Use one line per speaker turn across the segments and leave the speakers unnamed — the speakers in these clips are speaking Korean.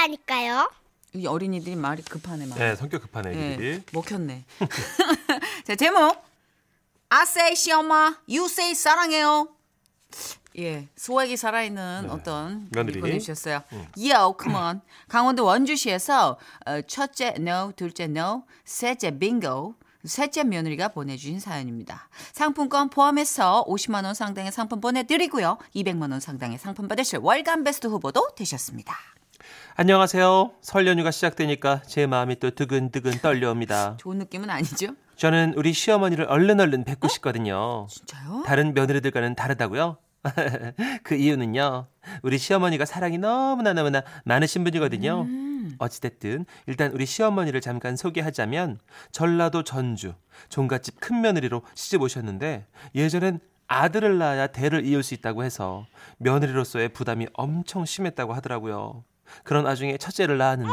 있다니까요.
이 어린이들이 말이 급하네 말.
네, 성격 급한 애들이.
예, 먹혔네. 자, 제목. I say 시엄마, you say 사랑해요. 예, 소액이 살아있는 어떤
며느리.
보내주셨어요. Yo, come on. 강원도 원주시에서 어, 첫째 no, 둘째 no, 셋째 bingo, 셋째 며느리가 보내주신 사연입니다. 상품권 포함해서 50만 원 상당의 상품 보내드리고요. 200만 원 상당의 상품 받으실 월간 베스트 후보도 되셨습니다.
안녕하세요. 설 연휴가 시작되니까 제 마음이 또 두근두근 떨려옵니다.
좋은 느낌은 아니죠?
저는 우리 시어머니를 얼른 얼른 뵙고 싶거든요.
진짜요?
다른 며느리들과는 다르다고요? 그 이유는요. 우리 시어머니가 사랑이 너무나 너무나 많으신 분이거든요. 어찌됐든 일단 우리 시어머니를 잠깐 소개하자면 전라도 전주 종갓집 큰 며느리로 시집 오셨는데 예전엔 아들을 낳아야 대를 이을 수 있다고 해서 며느리로서의 부담이 엄청 심했다고 하더라고요. 그런 와중에 첫째를 낳았는데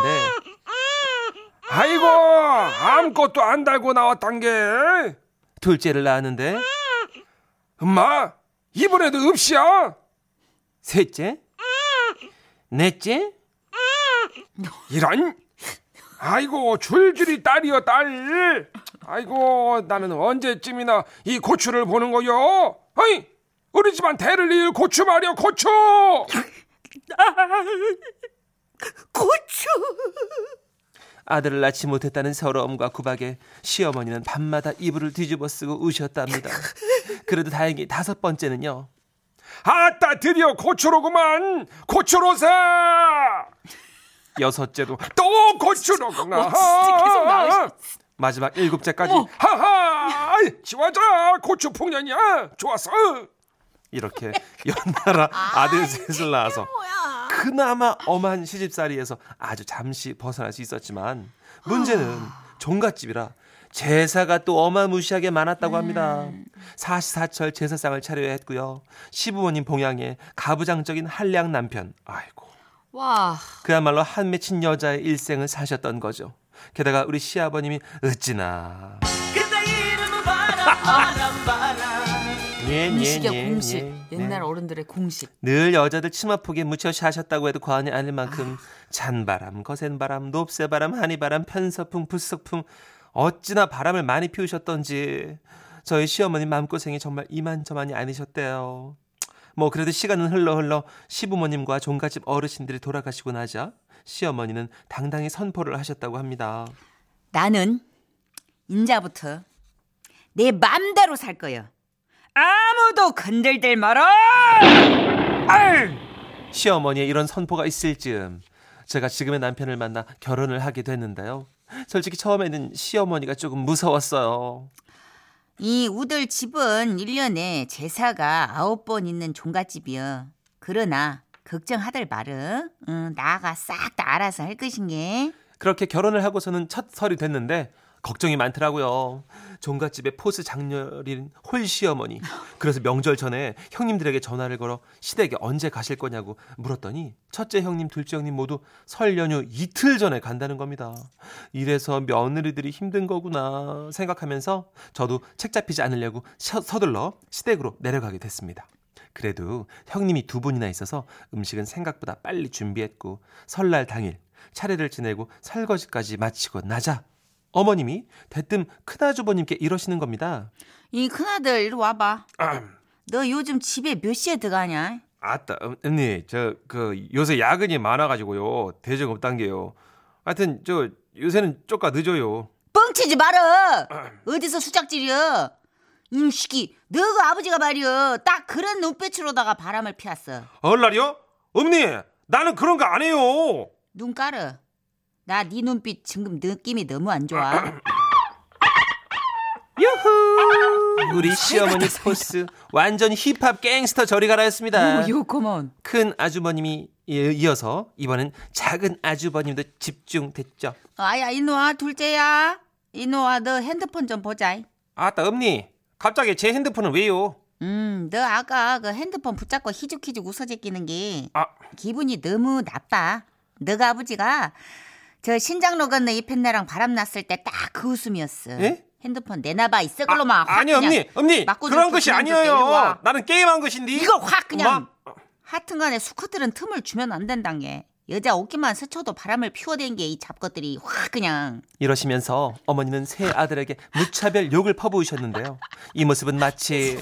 아이고 아무것도 안 달고 나왔단 게.
둘째를 낳았는데
엄마 이번에도 없이야.
셋째? 넷째?
이런. 아이고 줄줄이 딸이여 딸. 아이고 나는 언제쯤이나 이 고추를 보는 거요? 아이 우리 집안 대를 이을 고추 말이야 고추
고추!
아들을 낳지 못했다는 서러움과 구박에 시어머니는 밤마다 이불을 뒤집어 쓰고 우셨답니다. 그래도 다행히 다섯 번째는요.
아따 드디어 고추로구만! 고추로사
여섯째도
또 고추로구나.
어,
마지막 일곱째까지.
어.
하하! 지화자 고추 풍년이야! 좋았어!
이렇게 연달아 아들 셋을 낳아서 그나마 엄한 시집살이에서 아주 잠시 벗어날 수 있었지만 문제는 종갓집이라 제사가 또 어마무시하게 많았다고 합니다. 사시사철 제사상을 차려야 했고요. 시부모님 봉양에 가부장적인 한량 남편. 아이고.
와,
그야말로 한 맺힌 여자의 일생을 사셨던 거죠. 게다가 우리 시아버님이 어찌나 예,
공식이야
예,
공식.
예,
옛날
네.
어른들의 공식.
늘 여자들 치마 폭에 묻혀 사셨다고 해도 과언이 아닐 만큼 찬바람, 거센바람, 높새바람, 한이바람, 편서풍, 불석풍 어찌나 바람을 많이 피우셨던지 저희 시어머님 마음고생이 정말 이만저만이 아니셨대요. 뭐 그래도 시간은 흘러 흘러 시부모님과 종갓집 어르신들이 돌아가시고 나자 시어머니는 당당히 선포를 하셨다고 합니다.
나는 인자부터 내 맘대로 살 거야. 아무도 건들들 마라.
시어머니의 이런 선포가 있을 즈음 제가 지금의 남편을 만나 결혼을 하게 됐는데요. 솔직히 처음에는 시어머니가 조금 무서웠어요.
이 우들 집은 1년에 제사가 아홉 번 있는 종갓집이여. 그러나 걱정하들 마르. 응, 나가 싹 다 알아서 할 것인 게.
그렇게 결혼을 하고서는 첫 설이 됐는데 걱정이 많더라고요. 종갓집의 포스 장녀린 홀 시어머니. 그래서 명절 전에 형님들에게 전화를 걸어 시댁에 언제 가실 거냐고 물었더니 첫째 형님, 둘째 형님 모두 설 연휴 이틀 전에 간다는 겁니다. 이래서 며느리들이 힘든 거구나 생각하면서 저도 책 잡히지 않으려고 서- 서둘러 시댁으로 내려가게 됐습니다. 그래도 형님이 두 분이나 있어서 음식은 생각보다 빨리 준비했고 설날 당일 차례를 지내고 설거지까지 마치고 나자 어머님이 대뜸 큰아주버님께 이러시는 겁니다.
이 큰아들 이리 와봐.
아,
너 요즘 집에 몇 시에 들어가냐?
아따 음, 언니 저 그 요새 야근이 많아가지고요 대적 없단 게요 하여튼 저 요새는 쪼까 늦어요
뻥치지 마라. 어디서 수작질이여? 임식이 너가 아버지가 말이여 딱 그런 눈빛으로다가 바람을 피웠어.
얼라리요? 언니 나는 그런 거 안 해요
눈 깔어. 나 네 눈빛 지금 느낌이 너무 안 좋아.
우리 시어머니 포스 완전 힙합 갱스터 저리 가라였습니다.
요 컴온.
큰 아주버님이 이- 이어서 이번엔 작은 아주버님도 집중됐죠.
아야 이노아 둘째야. 이노아 너 핸드폰 좀 보자.
아따 엄니 갑자기 제 핸드폰은 왜요?
음, 너 아까 그 핸드폰 붙잡고 희죽희죽 웃어제끼는 게
아.
기분이 너무 나빠. 너가 아버지가 저 신장로 건너 이 팬네랑 바람 났을 때 딱 그 웃음이었어.
예?
핸드폰 내놔봐 이 새걸로만 확
아니 엄니
맞고
그런
좀
것이 아니에요. 나는 게임한 것인데.
이걸 확 그냥
엄마.
하여튼간에 수컷들은 틈을 주면 안 된단 게. 여자 옷깃만 스쳐도 바람을 피워댄 게 이 잡것들이 확 그냥
이러시면서 어머니는 새 아들에게 무차별 욕을 퍼부으셨는데요. 이 모습은 마치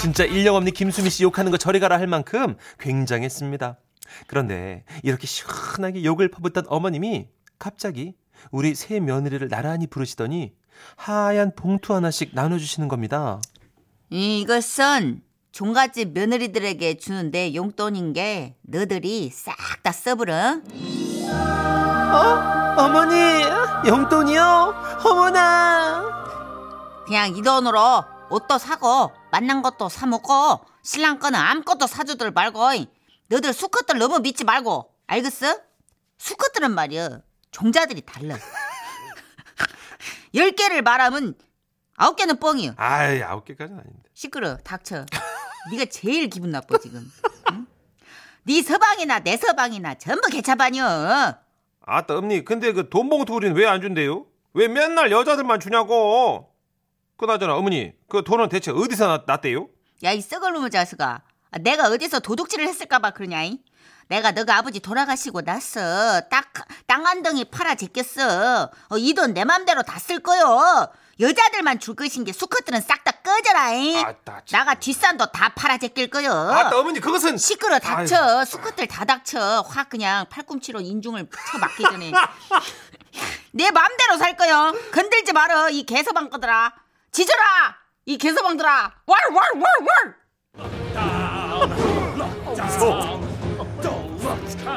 진짜 인력 없는 김수미 씨 욕하는 거 저리 가라 할 만큼 굉장했습니다. 그런데 이렇게 시원하게 욕을 퍼붓던 어머님이 갑자기 우리 새 며느리를 나란히 부르시더니 하얀 봉투 하나씩 나눠주시는 겁니다.
이것은 종갓집 며느리들에게 주는데 용돈인 게 너들이 싹 다 써버려.
어? 어머니 용돈이요? 어머나
그냥 이 돈으로 옷도 사고 만난 것도 사 먹고 신랑 거는 아무것도 사주들 말고 너들 수컷들 너무 믿지 말고 알겠어? 수컷들은 말이야 종자들이 달라. 열 개를 말하면 아홉 개는 뻥이요.
아이 아홉 개까지는 아닌데
시끄러 닥쳐. 네가 제일 기분 나빠 지금. 응? 네 서방이나 내 서방이나 전부 개차반이여.
아따 엄니 근데 그 돈 봉투 우리는 왜안 준대요? 왜 맨날 여자들만 주냐고 그나저나 어머니 그 돈은 대체 어디서 났, 났대요?
야 이 썩을 놈의 자식아. 아, 내가 어디서 도둑질을 했을까봐 그러냐이? 내가 너가 아버지 돌아가시고 나서 딱땅 한 덩이 팔아 제꼈어. 어, 이 돈 내 맘대로 다 쓸 거요. 여자들만 줄 것인 게 수컷들은 싹 다 꺼져라잉.
아따, 참.
나가 뒷산도 다 팔아 제낄 거요.
아따 어머니 그것은
시끄러 닥쳐. 수컷들 다 닥쳐. 확 그냥 팔꿈치로 인중을 쳐 맞기 전에. 내 맘대로 살 거요. 건들지 말어 이 개서방 거들아. 지져라 이 개서방들아. 왈왈왈왈.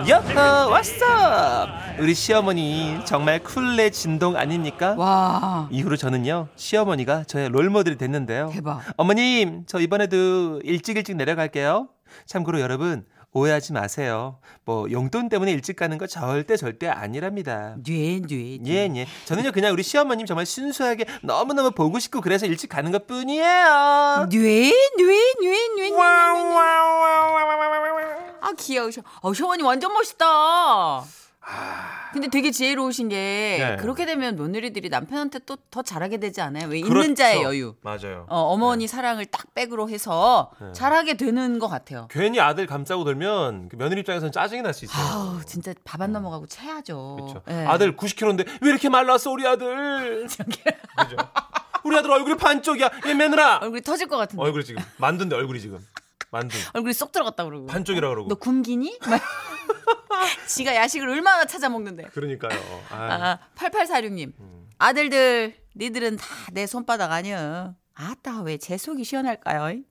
야하 왔어 우리 시어머니 정말 쿨레 진동 아닙니까?
와.
이후로 저는요 시어머니가 저의 롤모델이 됐는데요
대박.
어머님 저 이번에도 일찍 일찍 내려갈게요 참고로 여러분 오해하지 마세요 뭐 용돈 때문에 일찍 가는 거 절대 절대 아니랍니다
뇌, 뇌.
예, 예. 저는요, 그냥 우리 시어머님 정말 순수하게 너무너무 보고 싶고 그래서 일찍 가는 것 뿐이에요.
뇌, 뇌, 뇌, 뇌, 뇌, 뇌. 아, 귀여우셔. 어, 시어머니 완전 멋있다. 근데 되게 지혜로우신 게
네.
그렇게 되면 며느리들이 남편한테 또 더 잘하게 되지 않아요? 왜
그렇죠.
있는 자의 여유.
맞아요.
어, 어머니 사랑을 딱 백으로 해서
네.
잘하게 되는 것 같아요.
괜히 아들 감싸고 돌면 그 며느리 입장에서는 짜증이 날 수 있어요.
아우, 진짜 밥 안 넘어가고 체하죠.
그렇죠.
예.
아들 90kg인데 왜 이렇게 말랐어 우리 아들? 그죠? 우리 아들 얼굴이 반쪽이야. 얘 매느라.
얼굴이 터질 것 같은데.
얼굴이 지금 만두인데 얼굴이 지금 만두
얼굴이 쏙 들어갔다 그러고.
반쪽이라 그러고.
너 굶기니? 막. 지가 야식을 얼마나 찾아 먹는데.
그러니까요. 아,
아, 8846님.
음.
아들들, 니들은 다 내 손바닥 아니야. 아따, 왜 제 속이 시원할까요?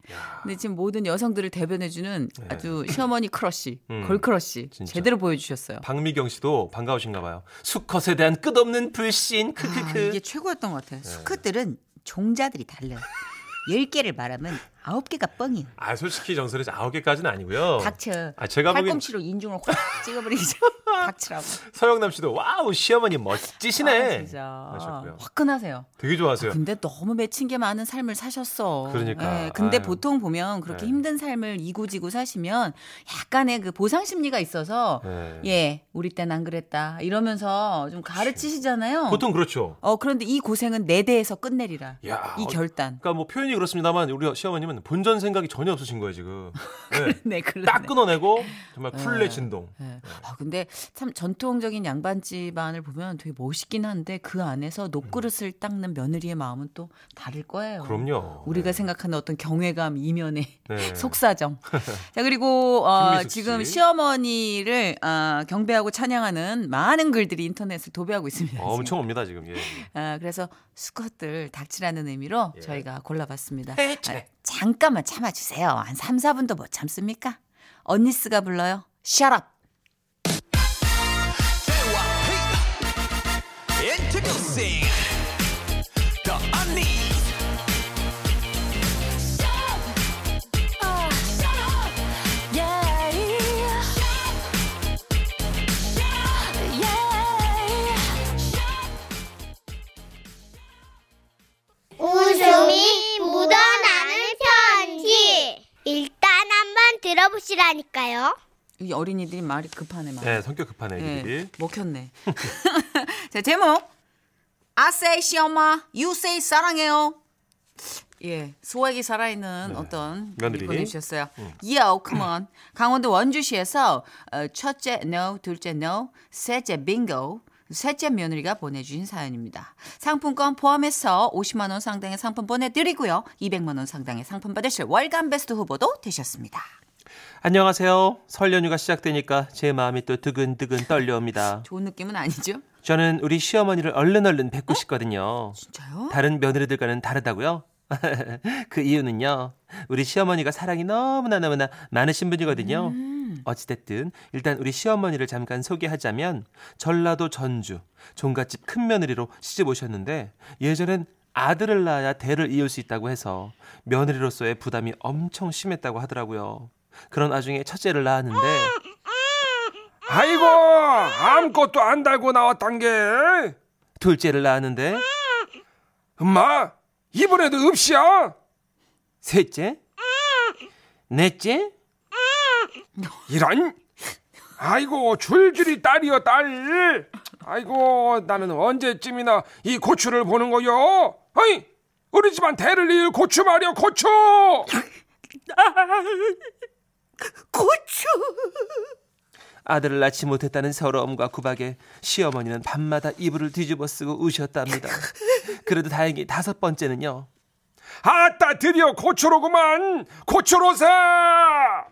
근데 지금 모든 여성들을 대변해주는 아주 시어머니 crush,
네. 음,
girl crush.
진짜.
제대로 보여주셨어요.
박미경 씨도 반가우신가 봐요. 수컷에 대한 끝없는 불신.
아. 이게 최고였던 것
네.
같아요. 수컷들은 종자들이 달라. 열 개를 말하면 아홉 개가 뻥이야.
아 솔직히 전설에서 아홉 개까지는 아니고요.
닥쳐.
아 제가 보기엔
팔꿈치로 인중을 확 찍어버리기 전 닥치라고.
서영남 씨도 wow 시어머니 멋지시네.
아, 진짜.
하셨고요.
화끈하세요.
되게 좋아하세요.
근데 너무 맺힌 게 많은 삶을 사셨어.
그러니까.
예, 근데
아유.
보통 보면 그렇게
네.
힘든 삶을 이고지고 사시면 약간의 그 보상 심리가 있어서
네.
예, 우리 땐 안 그랬다. 이러면서 좀 가르치시잖아요.
보통 그렇죠.
어, 그런데 이 고생은 내 대에서 끝내리라.
야,
이
어,
결단.
그러니까 뭐 표현이 그렇습니다만 우리 시어머님 은 본전 생각이 전혀 없으신 거예요 지금. 네.
네, 그러네.
딱 끊어내고 정말
네.
쿨레 진동.
예. 아, 근데 참 전통적인 양반 집안을 보면 되게 멋있긴 한데 그 안에서 녹그릇을 닦는 며느리의 마음은 또 다를 거예요.
그럼요.
우리가
네.
생각하는 어떤 경외감 이면에
네.
속사정. 자 그리고 어. 지금 시어머니를 어, 경배하고 찬양하는 많은 글들이 인터넷을 도배하고 있습니다.
어, 엄청 옵니다 지금. 예.
아, 그래서 수컷들 닥치라는 의미로
예.
저희가 골라봤습니다.
해체.
아, 잠깐만 참아주세요. 한 3, 4분도 못 참습니까? 언니스가 불러요. Shut up.
The
어보시라니까요.
이 어린이들이 말이 급하네 말.
네, 성격 급한 애들이.
네, 먹혔네. 자, 제목. I say 시엄마, you say 사랑해요. 예, 소액이 살아있는 어떤
네. 며느리. 음.
분이 보내주셨어요. Yo, come on. 강원도 원주시에서 어, 첫째 no, 둘째 no, 셋째 bingo, 셋째 며느리가 보내주신 사연입니다. 상품권 포함해서 50만 원 상당의 상품 보내드리고요. 200만 원 상당의 상품 받으실 월간 베스트 후보도 되셨습니다.
안녕하세요. 설 연휴가 시작되니까 제 마음이 또 두근두근 떨려옵니다.
좋은 느낌은 아니죠?
저는 우리 시어머니를 얼른 얼른 뵙고 싶거든요.
진짜요?
다른 며느리들과는 다르다고요? 그 이유는요. 우리 시어머니가 사랑이 너무나 너무나 많으신 분이거든요. 어찌됐든 일단 우리 시어머니를 잠깐 소개하자면 전라도 전주 종갓집 큰 며느리로 시집 오셨는데 예전엔 아들을 낳아야 대를 이을 수 있다고 해서 며느리로서의 부담이 엄청 심했다고 하더라고요. 그런 와중에 첫째를 낳았는데
아이고 아무것도 안 달고 나왔단 게.
둘째를 낳았는데
엄마 이번에도 없이야.
셋째? 넷째?
이런. 아이고 줄줄이 딸이여 딸. 아이고 나는 언제쯤이나 이 고추를 보는 거요? 아이 우리 집안 대를 이을 고추 말이야 고추
고추!
아들을 낳지 못했다는 서러움과 구박에 시어머니는 밤마다 이불을 뒤집어 쓰고 우셨답니다. 그래도 다행히 다섯 번째는요.
아따 드디어 고추로구만. 고추로사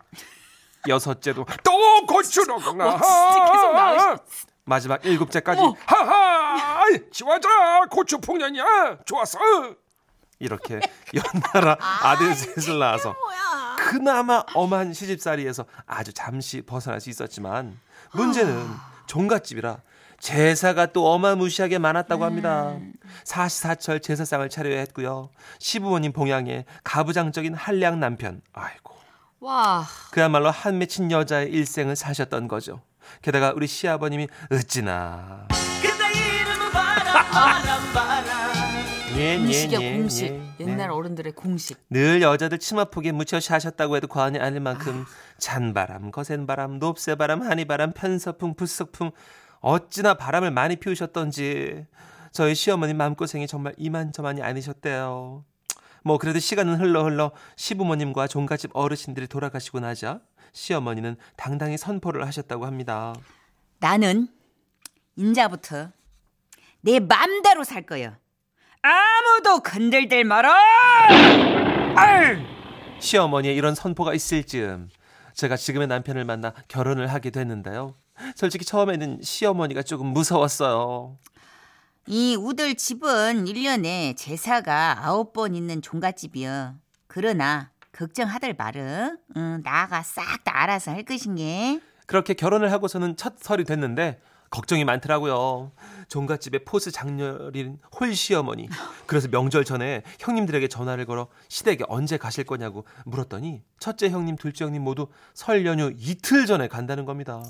여섯째도
또 고추로구나.
마지막 일곱째까지.
어.
하하! 아이, 지화자 고추 풍년이야. 좋았어.
이렇게 연달아 아들 셋을 낳아서 그나마 엄한 시집살이에서 아주 잠시 벗어날 수 있었지만 문제는 종갓집이라 제사가 또 어마무시하게 많았다고 합니다. 사시사철 제사상을 차려야 했고요. 시부모님 봉양에 가부장적인 한량 남편. 아이고.
와,
그야말로 한 맺힌 여자의 일생을 사셨던 거죠. 게다가 우리 시아버님이 어찌나 예,
공식이야
예, 예,
공식.
예,
옛날
예.
어른들의 공식.
늘 여자들 치마폭에 묻혀 사셨다고 해도 과언이 아닐 만큼 찬바람, 거센바람, 높새바람, 한이바람, 편서풍, 불석풍 어찌나 바람을 많이 피우셨던지 저희 시어머니 마음고생이 정말 이만저만이 아니셨대요. 뭐 그래도 시간은 흘러 흘러 시부모님과 종갓집 어르신들이 돌아가시고 나자 시어머니는 당당히 선포를 하셨다고 합니다.
나는 인자부터 내 맘대로 살 거야. 아무도 건들들 마라.
시어머니의 이런 선포가 있을 즈음 제가 지금의 남편을 만나 결혼을 하게 됐는데요. 솔직히 처음에는 시어머니가 조금 무서웠어요.
이 우들 집은 1년에 제사가 아홉 번 있는 종갓집이여. 그러나 걱정하들 마르. 응, 나가 싹 다 알아서 할 것인 게.
그렇게 결혼을 하고서는 첫 설이 됐는데 걱정이 많더라고요. 종갓집의 포스 장녀린 홀 시어머니. 그래서 명절 전에 형님들에게 전화를 걸어 시댁에 언제 가실 거냐고 물었더니 첫째 형님, 둘째 형님 모두 설 연휴 이틀 전에 간다는 겁니다.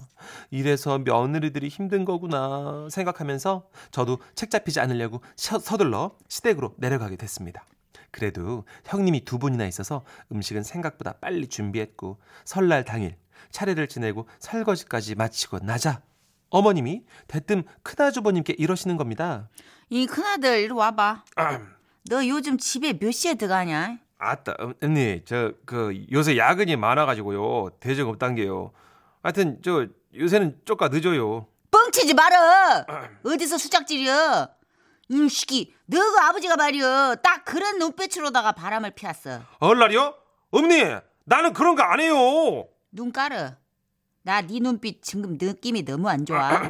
이래서 며느리들이 힘든 거구나 생각하면서 저도 책 잡히지 않으려고 서- 서둘러 시댁으로 내려가게 됐습니다. 그래도 형님이 두 분이나 있어서 음식은 생각보다 빨리 준비했고 설날 당일 차례를 지내고 설거지까지 마치고 나자 어머님이 대뜸 큰아주버님께 이러시는 겁니다.
이 큰아들 이리 와봐. 너 요즘 집에 몇 시에 들어가냐?
아따 언니 저 그 요새 야근이 많아가지고요 대적 없단 게요. 하여튼 저 요새는 쪼까 늦어요.
뻥치지 마라. 어디서 수작질이여? 임시기, 너가 아버지가 말이여. 딱 그런 눈빛으로다가 바람을 피웠어.
얼라리요? 어머니 나는 그런 거 안 해요.
눈 깔어. 나 네 눈빛 지금 느낌이 너무 안 좋아.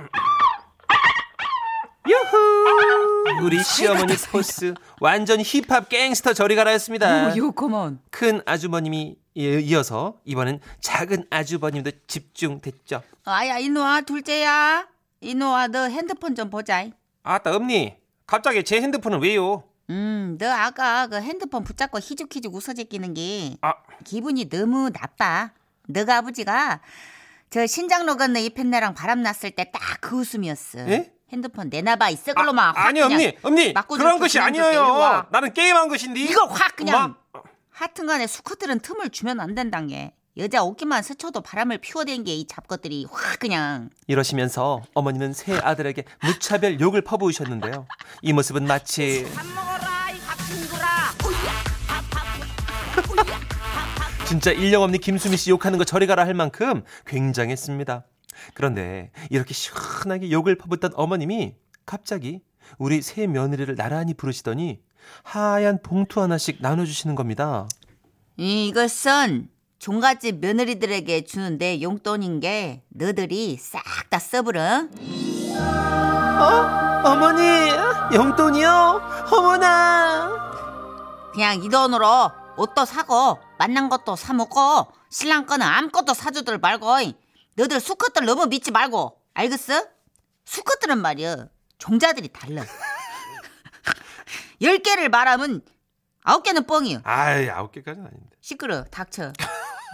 유후 우리 시어머니 포스 완전 힙합 갱스터 저리 가라였습니다.
요컴온.
큰 아주버님이 이- 이어서 이번엔 작은 아주버님도 집중됐죠.
아야 이노아 둘째야. 이노아 너 핸드폰 좀 보자.
아따 엄니 갑자기 제 핸드폰은 왜요?
음, 너 아까 그 핸드폰 붙잡고 희죽희죽 웃어제끼는 게
아.
기분이 너무 나빠. 너가 아버지가 저 신장로 건너 이 팬네랑 바람 났을 때 딱 그 웃음이었어.
예?
핸드폰 내놔봐 이새 걸로만 확
아니
그냥
엄니 엄니
맞고
그런 것이 아니에요.
와.
나는 게임한 것인데
이걸 확 그냥
엄마?
하여튼간에 수컷들은 틈을 주면 안 된단 게 여자 옷기만 스쳐도 바람을 피워댄 게 이 잡것들이 확 그냥
이러시면서 어머니는 새 아들에게 무차별 욕을 퍼부으셨는데요. 이 모습은 마치
밥 먹어라 이 밥
진짜 인력 없는 김수미 씨 욕하는 거 저리 가라 할 만큼 굉장했습니다. 그런데 이렇게 시원하게 욕을 퍼붓던 어머님이 갑자기 우리 새 며느리를 나란히 부르시더니 하얀 봉투 하나씩 나눠주시는 겁니다.
이것은 종갓집 며느리들에게 주는데 용돈인 게 너들이 싹 다 써버려.
어? 어머니 용돈이요? 어머나
그냥 이 돈으로 옷도 사고 만난 것도 사 먹고 신랑 거는 아무것도 사주들 말고 너들 수컷들 너무 믿지 말고 알겠어? 수컷들은 말이야 종자들이 달라. 열 개를 말하면 아홉 개는 뻥이야.
아이 아홉 개까지는 아닌데
시끄러 닥쳐.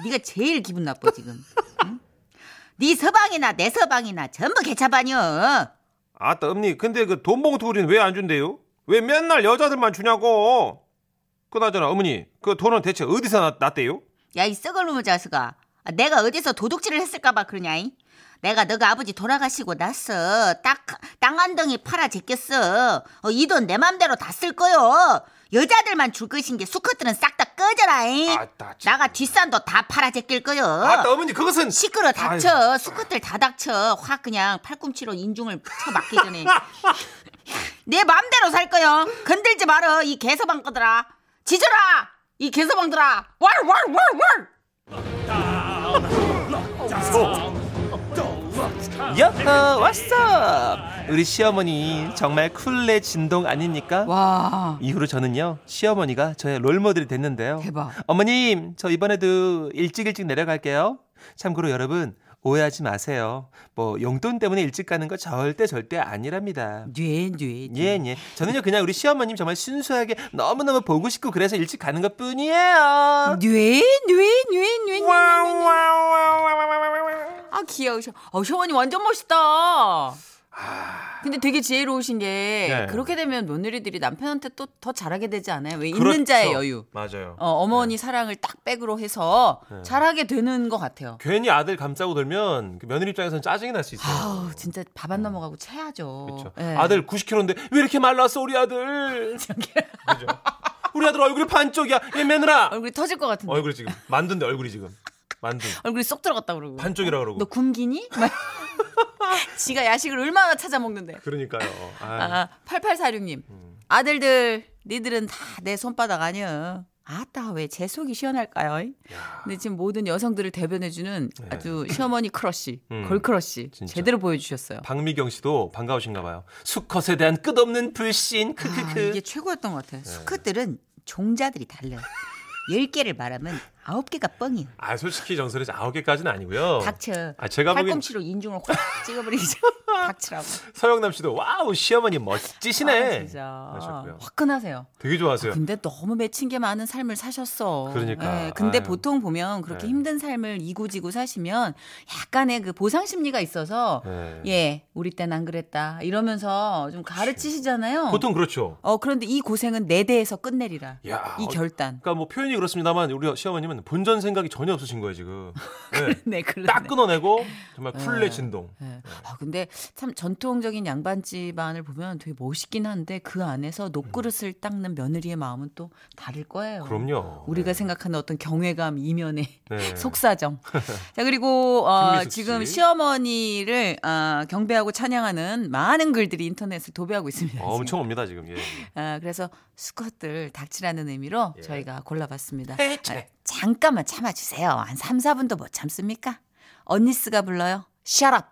네가 제일 기분 나빠 지금. 응? 네 서방이나 내 서방이나 전부 개차반이여.
아따 엄니 근데 그 돈 봉투 우리는 왜 안 준대요? 왜 맨날 여자들만 주냐고 그나저나 어머니 그 돈은 대체 어디서 났, 났대요?
야 이 썩을 놈의 자식아. 아, 내가 어디서 도둑질을 했을까봐 그러냐이? 내가 너가 아버지 돌아가시고 나서 딱땅 한 덩이 팔아 제꼈어. 어, 이 돈 내 맘대로 다 쓸 거요. 여자들만 줄 것인 게 수컷들은 싹 다 꺼져라잉.
아따, 참.
나가 뒷산도 다 팔아 제낄 거요.
아따 어머니 그것은
시끄러 닥쳐. 수컷들 다 닥쳐. 확 그냥 팔꿈치로 인중을 쳐 맞기 전에. 내 맘대로 살 거요. 건들지 말어. 이 개서방 거들아. 지져라. 이 개서방들아. 왈왈왈왈.
야하 왔어 우리 시어머니 정말 쿨레 진동 아닙니까?
와.
이후로 저는요 시어머니가 저의 롤모델이 됐는데요
대박.
어머님 저 이번에도 일찍 일찍 내려갈게요 참고로 여러분 오해하지 마세요 뭐 용돈 때문에 일찍 가는 거 절대 절대 아니랍니다
뇌, 뇌.
예, 예. 저는요, 그냥 우리 시어머님 정말 순수하게 너무너무 보고 싶고 그래서 일찍 가는 것 뿐이에요.
뇌, 뇌, 뇌, 뇌, 뇌. 아, 귀여워. 어, 시어머니 완전 멋있다. 근데 되게 지혜로우신 게
네.
그렇게 되면 며느리들이 남편한테 또 더 잘하게 되지 않아요? 왜 있는
그렇죠.
자의 여유.
맞아요.
어, 어머니 사랑을 딱 백으로 해서
네.
잘하게 되는 것 같아요.
괜히 아들 감싸고 돌면 그 며느리 입장에서는 짜증이 날 수 있어요.
아우, 진짜 밥 안 넘어가고 체하죠.
그렇죠.
예.
아들 90kg인데 왜 이렇게 말랐어 우리 아들? 그죠? 우리 아들 얼굴이 반쪽이야. 얘 며느라.
얼굴이 터질 것 같은데.
얼굴이 지금 만두인데 얼굴이 지금 만두
얼굴이 쏙 들어갔다 그러고.
반쪽이라 그러고.
너 굶기니? 막. 지가 야식을 얼마나 찾아 먹는데.
그러니까요. 아,
아, 8846님.
음.
아들들, 니들은 다 내 손바닥 아니야. 아따, 왜 제 속이 시원할까요? 근데 지금 모든 여성들을 대변해주는 아주 시어머니 crush,
네. 음,
girl crush.
진짜.
제대로 보여주셨어요.
박미경 씨도 반가우신가 봐요. 수컷에 대한 끝없는 불신.
아,
크크크.
이게 최고였던 것
네.
같아요. 수컷들은 종자들이 달라요. 10개를 말하면 9개가 뻥이에요.
아 솔직히 정설이 아홉 개까지는 아니고요.
닥쳐.
아, 제가 보기엔-
팔꿈치로 인중을 확 찍어버리죠. 닥치라고.
서영남 씨도 wow 시어머니 멋지시네.
아, 진짜.
하셨고요.
화끈하세요.
되게 좋아하세요.
근데 너무 맺힌 게 많은 삶을 사셨어.
그러니까.
예, 근데
아유.
보통 보면 그렇게
네.
힘든 삶을 이고지고 사시면 약간의 그 보상 심리가 있어서
네.
예, 우리 땐 안 그랬다. 이러면서 좀 가르치시잖아요.
보통 그렇죠.
어, 그런데 이 고생은 내 대에서 끝내리라.
야,
이
어,
결단.
그러니까 뭐 표현이 그렇습니다만 우리 시어머님은 본전 생각이 전혀 없으신 거예요 지금. 네.
네, 그러네.
딱 끊어내고 정말 쿨레
네.
진동.
예. 아, 근데 참 전통적인 양반 집안을 보면 되게 멋있긴 한데 그 안에서 녹그릇을 닦는 며느리의 마음은 또 다를 거예요.
그럼요.
우리가
네.
생각하는 어떤 경외감 이면의
네.
속사정. 자 그리고 어. 지금 시어머니를 어, 경배하고 찬양하는 많은 글들이 인터넷을 도배하고 있습니다.
어, 엄청 옵니다 지금. 예.
아, 그래서 수컷들 닥치라는 의미로
예.
저희가 골라봤습니다. 아, 잠깐만 참아주세요. 한 3, 4분도 못 참습니까? 언니스가 불러요. Shut up.